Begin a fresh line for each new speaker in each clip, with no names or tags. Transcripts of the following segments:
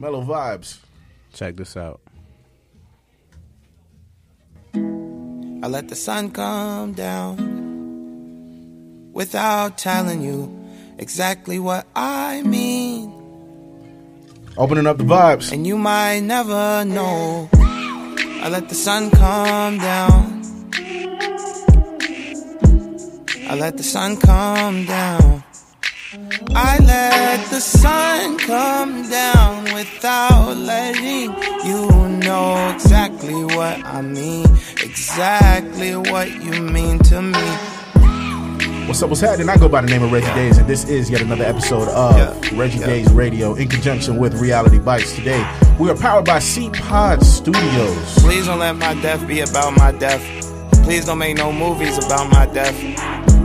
Mellow vibes.
Check this out.
I let the sun come down without telling you exactly what I mean.
Opening up the vibes.
And you might never know. I let the sun come down. I let the sun come down. I let the sun come down without letting you know exactly what I mean, exactly what you mean to me.
What's up? What's happening? I go by the name of Reggie Days, and this is yet another episode of
Yeah.
Reggie
Yeah.
Days Radio in conjunction with Reality Bites. Today, we are powered by C Pod Studios.
Please don't let my death be about my death. Please don't make no movies about my death.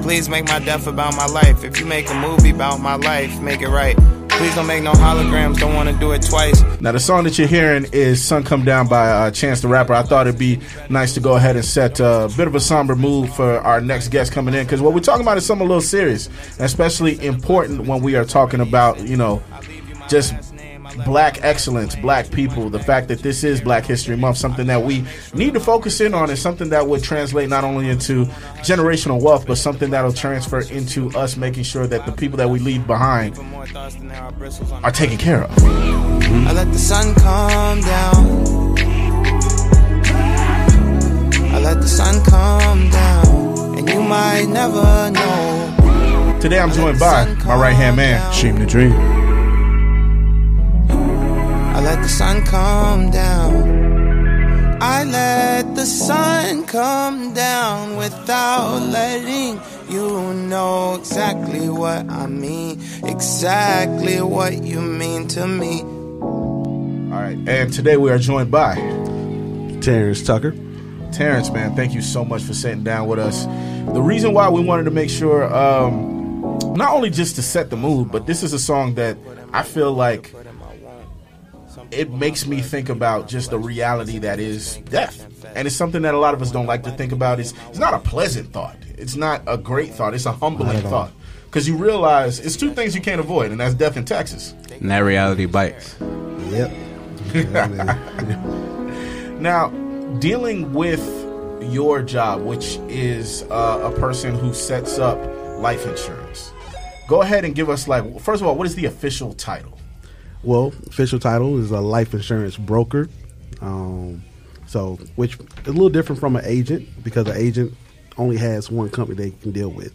Please make my death about my life. If you make a movie about my life, make it right. Please don't make no holograms, don't wanna do it twice.
Now, the song that you're hearing is "Sun Come Down" by uh, Chance the Rapper. I thought it'd be nice to go ahead and set uh, a bit of a somber mood for our next guest coming in because what we're talking about is something a little serious, especially important when we are talking about, you know, just black excellence, black people. The fact that this is Black History Month, something that we need to focus in on, is something that would translate not only into generational wealth, but something that'll transfer into us making sure that the people that we leave behind
More thoughts than there are bristles on
are taken care of.
I let the sun come down. I let the sun come down. And you might never know.
Today I'm joined by my right hand man,
Sheem the Dream.
I let the sun come down. I let the sun come down without letting you know exactly what I mean, exactly what you mean to me.
All right, and today we are joined by
Terrence Tucker.
Terrence. Man, thank you so much for sitting down with us. The reason why we wanted to make sure, um, not only just to set the mood, but this is a song that I feel like it makes me think about just the reality that is death, and it's something that a lot of us don't like to think about. It's it's not a pleasant thought. It's not a great thought. It's a humbling thought because you realize it's two things you can't avoid, and that's death and taxes.
And that reality bites.
Yep.
Now, dealing with your job, which is uh, a person who sets up life insurance, go ahead and give us like first of all, what is the official title?
Well, official title is a life insurance broker. Um, so, which is a little different from an agent because an agent only has one company they can deal with.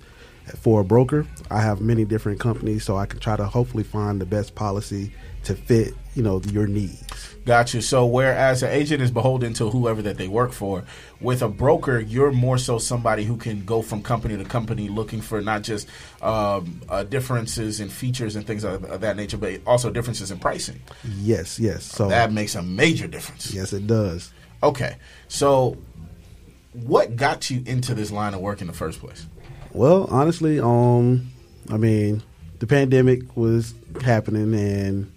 For a broker, I have many different companies, so I can try to hopefully find the best policy to fit, you know, your needs.
Got you. So, whereas an agent is beholden to whoever that they work for, with a broker, you're more so somebody who can go from company to company looking for not just um, uh, differences in features and things of, of that nature, but also differences in pricing.
Yes, yes. So
That makes a major difference.
yes, it does.
Okay. So, what got you into this line of work in the first place?
Well, honestly, um, I mean, the pandemic was happening, and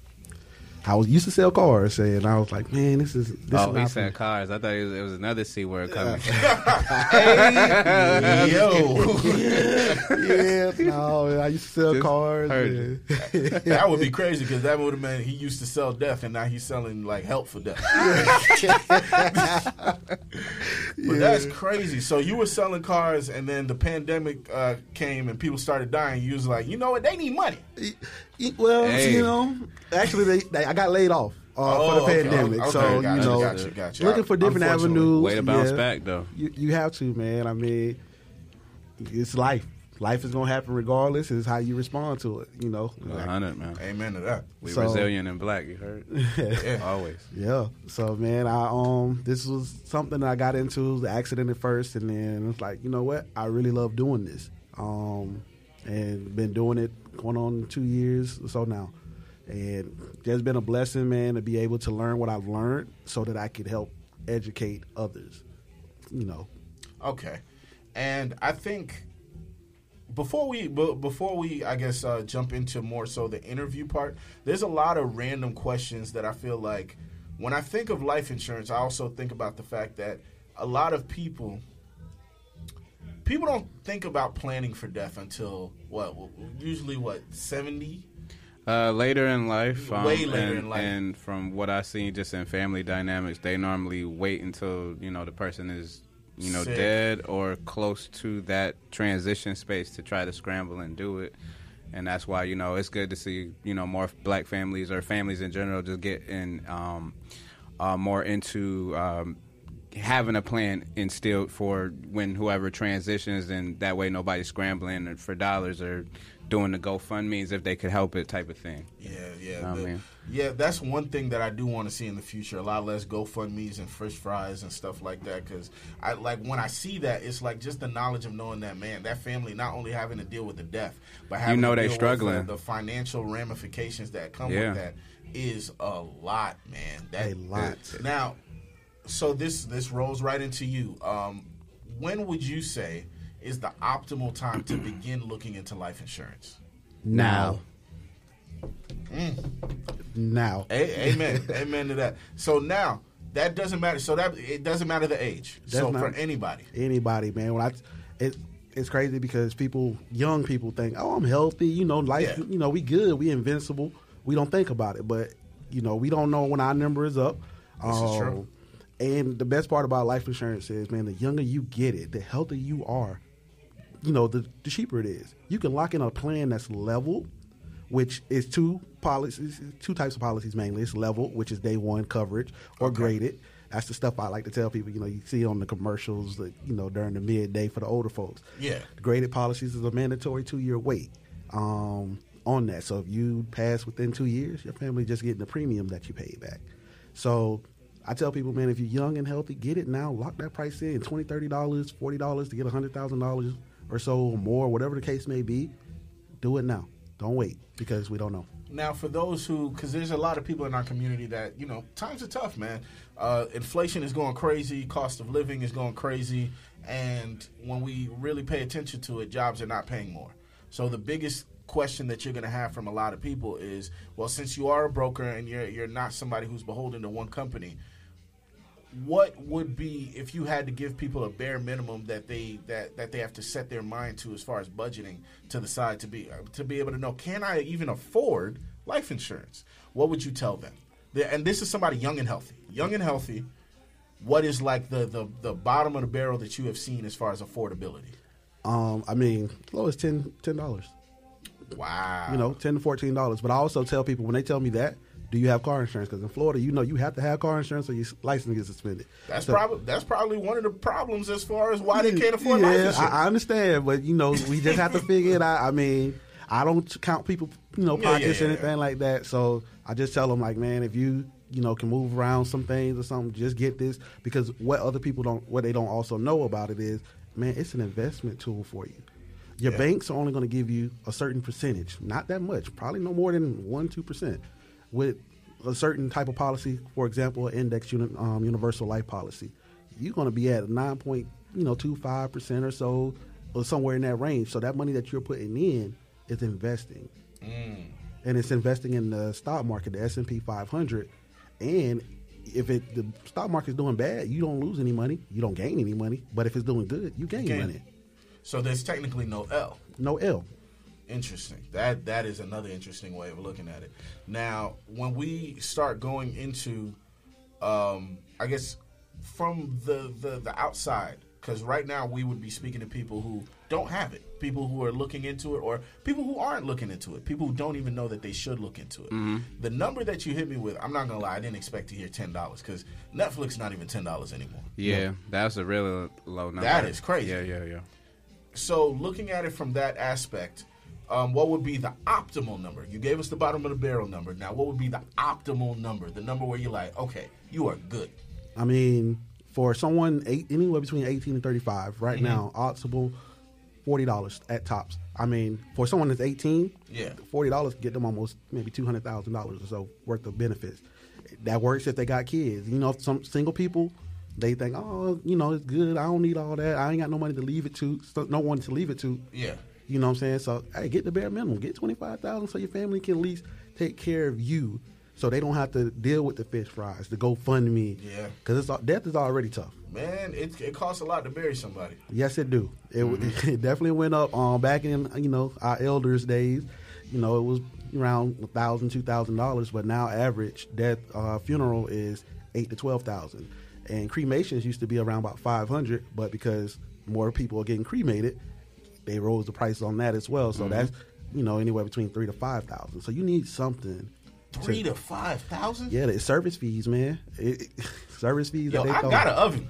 I was used to sell cars, and I was like, man, this is this
oh,
is
he
not
said
for-
cars. I thought it was, it was another C word coming.
Yo,
yeah, no, I used to sell
Just
cars.
that would be crazy because that would have meant he used to sell death and now he's selling like help for death. but that's crazy. So you were selling cars and then the pandemic uh, came and people started dying. You was like, you know what? They need money.
Well,
Hey.
you know, actually, they, they I got laid off uh,
Oh,
for the
okay,
pandemic,
okay,
so
gotcha,
you know,
gotcha, gotcha.
looking for different avenues.
Way to bounce
yeah.
back, though.
You, you have to, man. I mean, it's life. Life is gonna happen regardless. It's how you respond to it. You know.
100, man.
Amen to that.
We
So-
Brazilian and black, you heard?
Yeah.
Always.
Yeah. So man, I um this was something that I got into the accident at first and then it's like, you know what? I really love doing this. Um and been doing it going on two years or so now. And there's been a blessing, man, to be able to learn what I've learned so that I could help educate others. You know.
Okay, and I think before we be- before we I guess uh, jump into more so the interview part, there's a lot of random questions that I feel like when I think of life insurance, I also think about the fact that a lot of people people don't think about planning for death until what usually what 70
Uh, later in life, um,
Way later
and,
in life.
and from what I've seen, just in family dynamics, they normally wait until you know the person is you know
Sick.
dead or close to that transition space to try to scramble and do it. And that's why you know it's good to see you know more black families or families in general just get in um, uh, more into um, having a plan instilled for when whoever transitions, and that way nobody's scrambling for dollars or doing the GoFundmes if they could help it type of thing.
Yeah, yeah,
Oh,
the-
man.
yeah. That's one thing that I do want to see in the future. A lot less GoFundmes and Fish fries and stuff like that. Because I like when I see that, it's like just the knowledge of knowing that man, that family not only having to deal with the death, but having you
know
to
they
deal with,
struggling.
uh, the financial ramifications that come
Yeah.
with that is a lot, man. That
A lot.
Now, so this this rolls right into you. Um, when would you say is the optimal time to begin looking into life insurance?
Now. Now.
A- amen. amen to that. So now that doesn't matter. So that it doesn't matter the age. so for anybody.
Anybody, man. When I, it, it's crazy because people, young people, think, "Oh, I'm healthy." You know, life.
Yeah.
You know, we good. We invincible. We don't think about it, but you know, we don't know when our number is up.
This is true.
And the best part about life insurance is, man, the younger you get it, the healthier you are. You know, the, the cheaper it is. You can lock in a plan that's level, which is two policies, two types of policies mainly. It's level, which is day one coverage, or
Okay.
graded. That's the stuff I like to tell people. You know, you see on the commercials, like, you know, during the midday for the older folks.
Yeah.
The graded policies is a mandatory two year wait um, on that. So if you pass within two years, your family just getting the premium that you paid back. So I tell people, man, if you're young and healthy, get it now. Lock that price in $20, $30, $40 to get $100,000 or so or more, whatever the case may be. Do it now. Don't wait because we don't know.
Now, for those who, because there's a lot of people in our community that, you know, times are tough, man. Uh, inflation is going crazy, cost of living is going crazy, and when we really pay attention to it, jobs are not paying more. So the biggest question that you're going to have from a lot of people is, well, since you are a broker and you're you're not somebody who's beholden to one company, what would be if you had to give people a bare minimum that they that that they have to set their mind to as far as budgeting to the side to be to be able to know can I even afford life insurance? What would you tell them? And this is somebody young and healthy, young and healthy. What is like the the, the bottom of the barrel that you have seen as far as affordability?
Um, I mean, low as $10, $10.
Wow,
you know, ten to fourteen dollars. But I also tell people when they tell me that, do you have car insurance? Because in Florida, you know, you have to have car insurance or your license gets suspended.
that's
So-
probably that's probably one of the problems as far as why they can't afford
yeah. I, I understand, but you know, we just have to figure it out. I mean, I don't count people, you know,
Yeah, yeah,
pockets or
yeah,
anything
yeah.
like that. So I just tell them, like, man, if you you know can move around some things or something, just get this because what other people don't, what they don't also know about it is, man, it's an investment tool for you. Your
Yeah.
banks are only going to give you a certain percentage, not that much, probably no more than one two percent, with a certain type of policy. For example, an index uni- um, universal life policy, you're going to be at nine point you know two five percent or so, or somewhere in that range. So that money that you're putting in is investing, and it's investing in the stock market, the S and P 500, and if it the stock market's doing bad, you don't lose any money, you don't gain any money. But if it's doing good, you gain
Gain.
money.
so there's technically no L.
No L.
Interesting. That that is another interesting way of looking at it. Now, when we start going into, um, I guess, from the the, the outside, because right now we would be speaking to people who don't have it, people who are looking into it, or people who aren't looking into it, people who don't even know that they should look into it. The number that you hit me with, I'm not gonna lie, I didn't expect to hear ten dollars because Netflix not even ten dollars anymore.
Yeah, that's a really low number.
That is crazy.
Yeah, yeah, yeah.
So, looking at it from that aspect, um, what would be the optimal number? You gave us the bottom of the barrel number. Now, what would be the optimal number? The number where you're like, okay, you are good.
I mean, for someone eight, anywhere between 18 and 35 right
Mm-hmm.
now, optimal $40 at tops. I mean, for someone that's 18,
Yeah.
$40 get them almost maybe $200,000 or so worth of benefits. That works if they got kids. You know, some single people, they think, oh, you know, it's good. I don't need all that. I ain't got no money to leave it to, no one to leave it to.
Yeah.
You know what I'm saying? So, hey, get the bare minimum. Get 25000 so your family can at least take care of you so they don't have to deal with the fish fries, the GoFundMe.
Yeah.
Because death is already tough.
Man, it, it costs a lot to bury somebody.
Yes, it do. It, it definitely went up um, back in, you know, our elders' days. You know, it was around a thousand, two thousand dollars, but now average death uh, funeral is eight to twelve thousand, and cremations used to be around about five hundred, but because more people are getting cremated, they rose the price on that as well. So mm-hmm. that's you know anywhere between three to five thousand. So you need something.
Three to five thousand.
Yeah, it's service fees, man. It, it- service fees.
Yo,
that they
I
throw-
got an oven.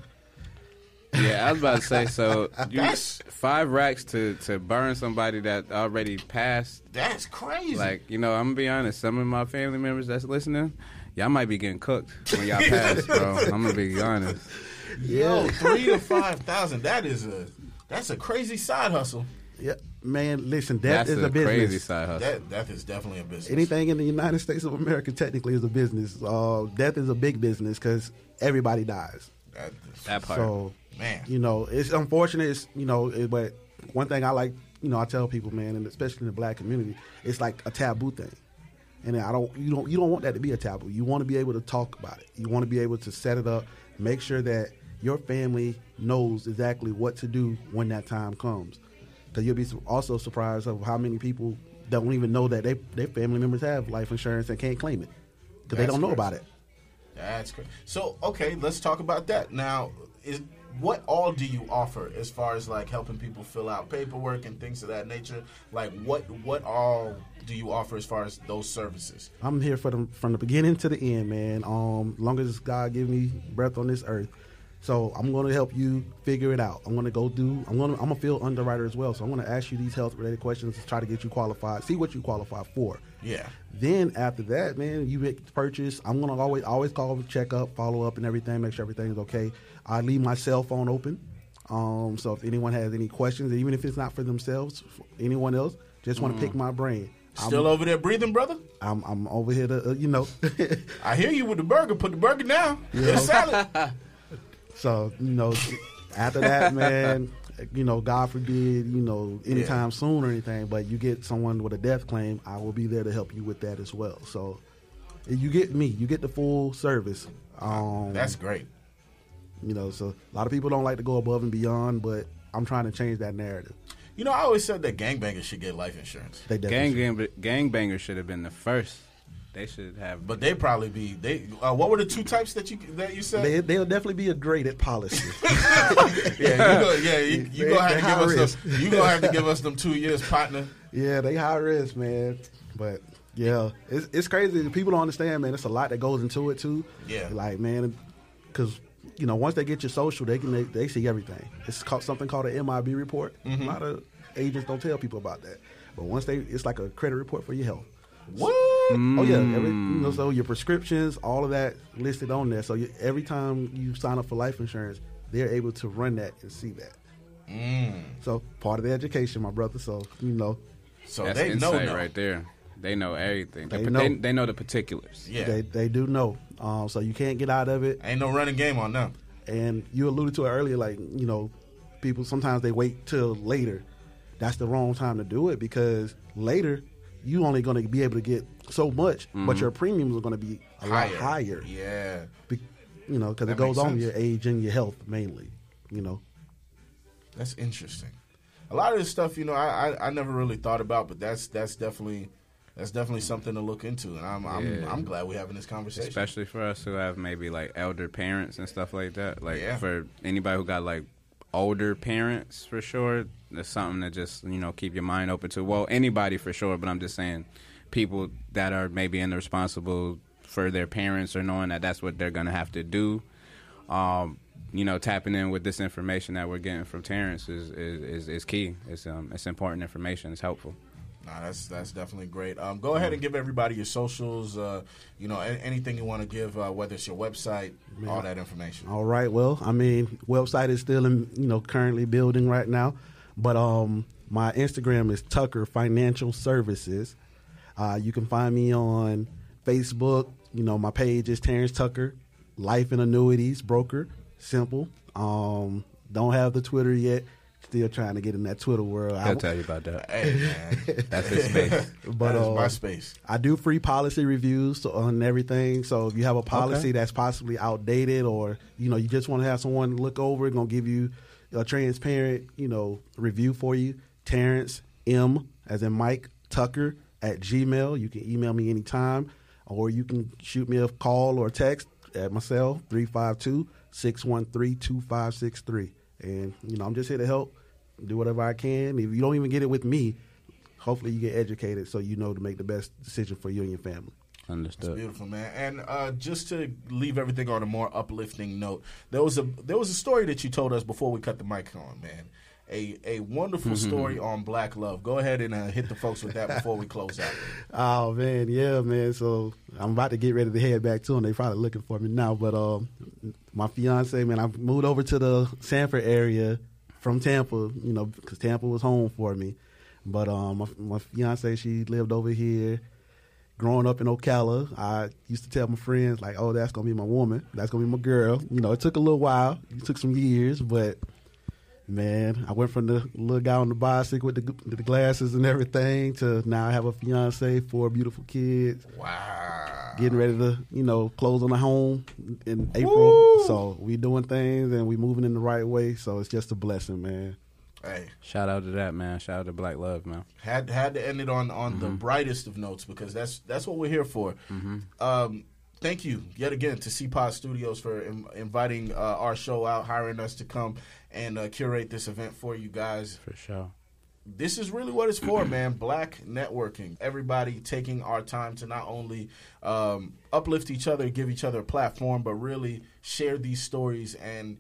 Yeah, I was about to say. So you, five racks to to burn somebody that already passed.
That's crazy.
Like you know, I'm gonna be honest. Some of my family members that's listening, y'all might be getting cooked when y'all pass, bro. I'm gonna be honest.
yo, three to five thousand. That is a that's a crazy side hustle.
Yeah, man. Listen, death
That's
is
a
a business.
crazy side hustle.
That that is definitely a business.
Anything in the United States of America technically is a business. Uh, death is a big business because everybody dies.
That,
That part.
So,
man.
you know, it's unfortunate. It's, you know, it, but one thing I like, you know, I tell people, man, and especially in the black community, it's like a taboo thing. And I don't, you don't, you don't want that to be a taboo. You want to be able to talk about it. You want to be able to set it up, make sure that your family knows exactly what to do when that time comes. Because you'll be also surprised of how many people don't even know that they, their family members have life insurance and can't claim it because they don't know about it.
That's great. So, okay, let's talk about that. Now, is what all do you offer as far as like helping people fill out paperwork and things of that nature? Like what what all do you offer as far as those services?
I'm here for the from the beginning to the end, man. Um, long as God give me breath on this earth, so I'm going to help you figure it out. I'm going to go do. I'm going. to I'm a field underwriter as well, so I'm going to ask you these health related questions to try to get you qualified. See what you qualify for.
Yeah.
Then after that, man, you make the purchase. I'm gonna always always call, check up, follow up, and everything. Make sure everything is okay. I leave my cell phone open. Um, so if anyone has any questions, even if it's not for themselves, for anyone else, just want to pick my brain.
Still over there breathing, brother?
I'm I'm over here to uh, you know.
I hear you with the burger. Put the burger down. Get a salad.
So you know, after that, man, you know, God forbid, you know, anytime soon or anything, but you get someone with a death claim, I will be there to help you with that as well. So you get me, you get the full service. Um,
That's great.
you know, so a lot of people don't like to go above and beyond, but I'm trying to change that narrative.
You know, I always said that gangbangers should get life insurance.
They
Gang
definitely
gang gangbangers should have been the first. They should have.
But they probably be they. Uh, what were the two types that you that you said?
they, they'll definitely be a graded policy.
yeah, you go, yeah, you, you
They-
gonna have
they
to
high
give us
risk.
them. You gonna have to give us them two years, partner.
Yeah, they high risk, man. But yeah, it's it's crazy. People don't understand, man. It's a lot that goes into it too.
Yeah.
like man, because you know once they get your social, they can they, they see everything. It's called something called an MIB report.
Mm-hmm.
A lot of agents don't tell people about that, but once they, it's like a credit report for your health.
What?
Oh yeah, every, you know, so your prescriptions, all of that listed on there. So you, every time you sign up for life insurance, they're able to run that and see that.
Mm.
So part of the education, my brother. So you know,
So
That's
they know
insight
now.
right there. They know everything. They,
They
they,
know.
they, they know the particulars.
Yeah,
they they do know. Um, so you can't get out of it.
ain't no running game on them.
And you alluded to it earlier, like you know, people sometimes they wait till later. That's the wrong time to do it because later you only going to be able to get so much, but mm-hmm. your premiums are going to be a lot higher.
Yeah.
Be, you know, because it goes on your age and your health mainly. You know,
That's interesting. A lot of this stuff, you know, I, I, I never really thought about, but that's that's definitely that's definitely something to look into, and I'm I'm,
Yeah.
I'm glad we're having this conversation.
Especially for us who have maybe like elder parents and stuff like that. Like
Yeah.
for anybody who got like older parents for sure, that's something to just, you know, keep your mind open to. Well, anybody for sure, but I'm just saying people that are maybe in the responsible for their parents or knowing that that's what they're going to have to do. Um, you know, tapping in with this information that we're getting from Terrence is is, is, is key. It's um it's important information. It's helpful.
Nah, that's that's definitely great. Um, go ahead and give everybody your socials. Uh, you know, a- anything you want to give, uh, whether it's your website, all that information.
All right. Well, I mean, website is still in, you know, currently building right now, but um, my Instagram is Tucker Financial Services. Uh, you can find me on Facebook. You know, my page is Terrence Tucker, Life and Annuities Broker. Simple. Um, don't have the Twitter yet. Still trying to get in that Twitter world. I-
I'll tell you about that.
Hey man,
That's his space.
but
that is
uh,
my space.
I do free policy reviews on everything. So if you have a policy
Okay.
that's possibly outdated, or you know you just want to have someone look over, it, gonna give you a transparent, you know, review for you. Terrence M, as in Mike Tucker at Gmail. You can email me anytime, or you can shoot me a call or text at my cell 352 613 2563. And, you know, I'm just here to help, do whatever I can. If you don't even get it with me, hopefully you get educated so you know to make the best decision for you and your family.
Understood.
Beautiful man, and uh, just to leave everything on a more uplifting note, there was a there was a story that you told us before we cut the mic on, man. A a wonderful
Mm-hmm.
story on black love. Go ahead and uh, hit the folks with that before we close out.
Oh man, yeah, man. So I'm about to get ready to head back to them. They probably looking for me now. But um, my fiance, man, I moved over to the Sanford area from Tampa. You know, because Tampa was home for me. But um, my, my fiance, she lived over here. Growing up in Ocala, I used to tell my friends like, "Oh, that's gonna be my woman. That's gonna be my girl." You know, it took a little while. It took some years, but Man, I went from the little guy on the bicycle with the, the glasses and everything to now I have a fiance, four beautiful kids,
Wow.
getting ready to, you know, close on a home in April. So we doing things and we moving in the right way. So it's just a blessing, man.
Hey,
Shout out to that man. Shout out to Black Love, man.
had had to end it on on the brightest of notes because that's that's what we're here for. Um, thank you yet again to CPod Studios for Im- inviting uh, our show out, hiring us to come and uh, curate this event for you guys.
For sure.
this is really what it's for, man. Black networking. Everybody taking our time to not only um, uplift each other, give each other a platform, but really share these stories. And,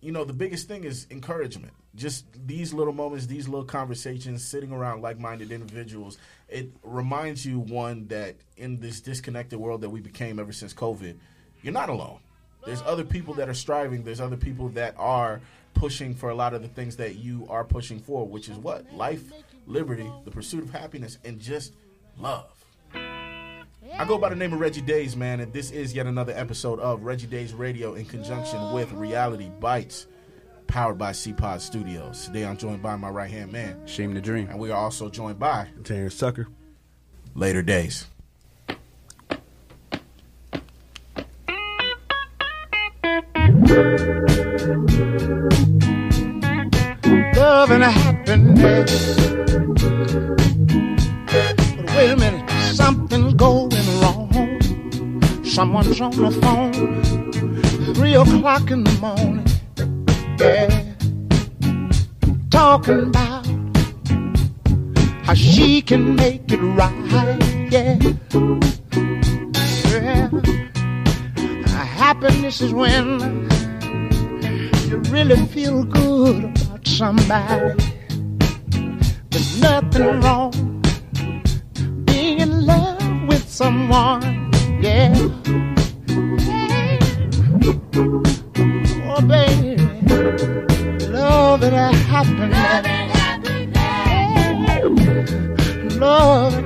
you know, the biggest thing is encouragement. Just these little moments, these little conversations, sitting around like minded individuals. It reminds you, one, that in this disconnected world that we became ever since COVID, you're not alone. There's other people that are striving. There's other people that are pushing for a lot of the things that you are pushing for, which is what? Life, liberty, the pursuit of happiness, and just love. I go by the name of Reggie Days, man, and this is yet another episode of Reggie Days Radio in conjunction with Reality Bites, powered by CPod Studios. Today I'm joined by my right hand man,
Sheem the Dream.
and we are also joined by
Terrence Tucker.
Later Days.
Love and happiness. But wait a minute, something's going wrong. Someone's on the phone, three o'clock in the morning. Yeah, talking about how she can make it right. Yeah, yeah. Happiness is when you really feel good about somebody. There's nothing wrong being in love with someone, yeah. Oh, baby, love and happiness. Love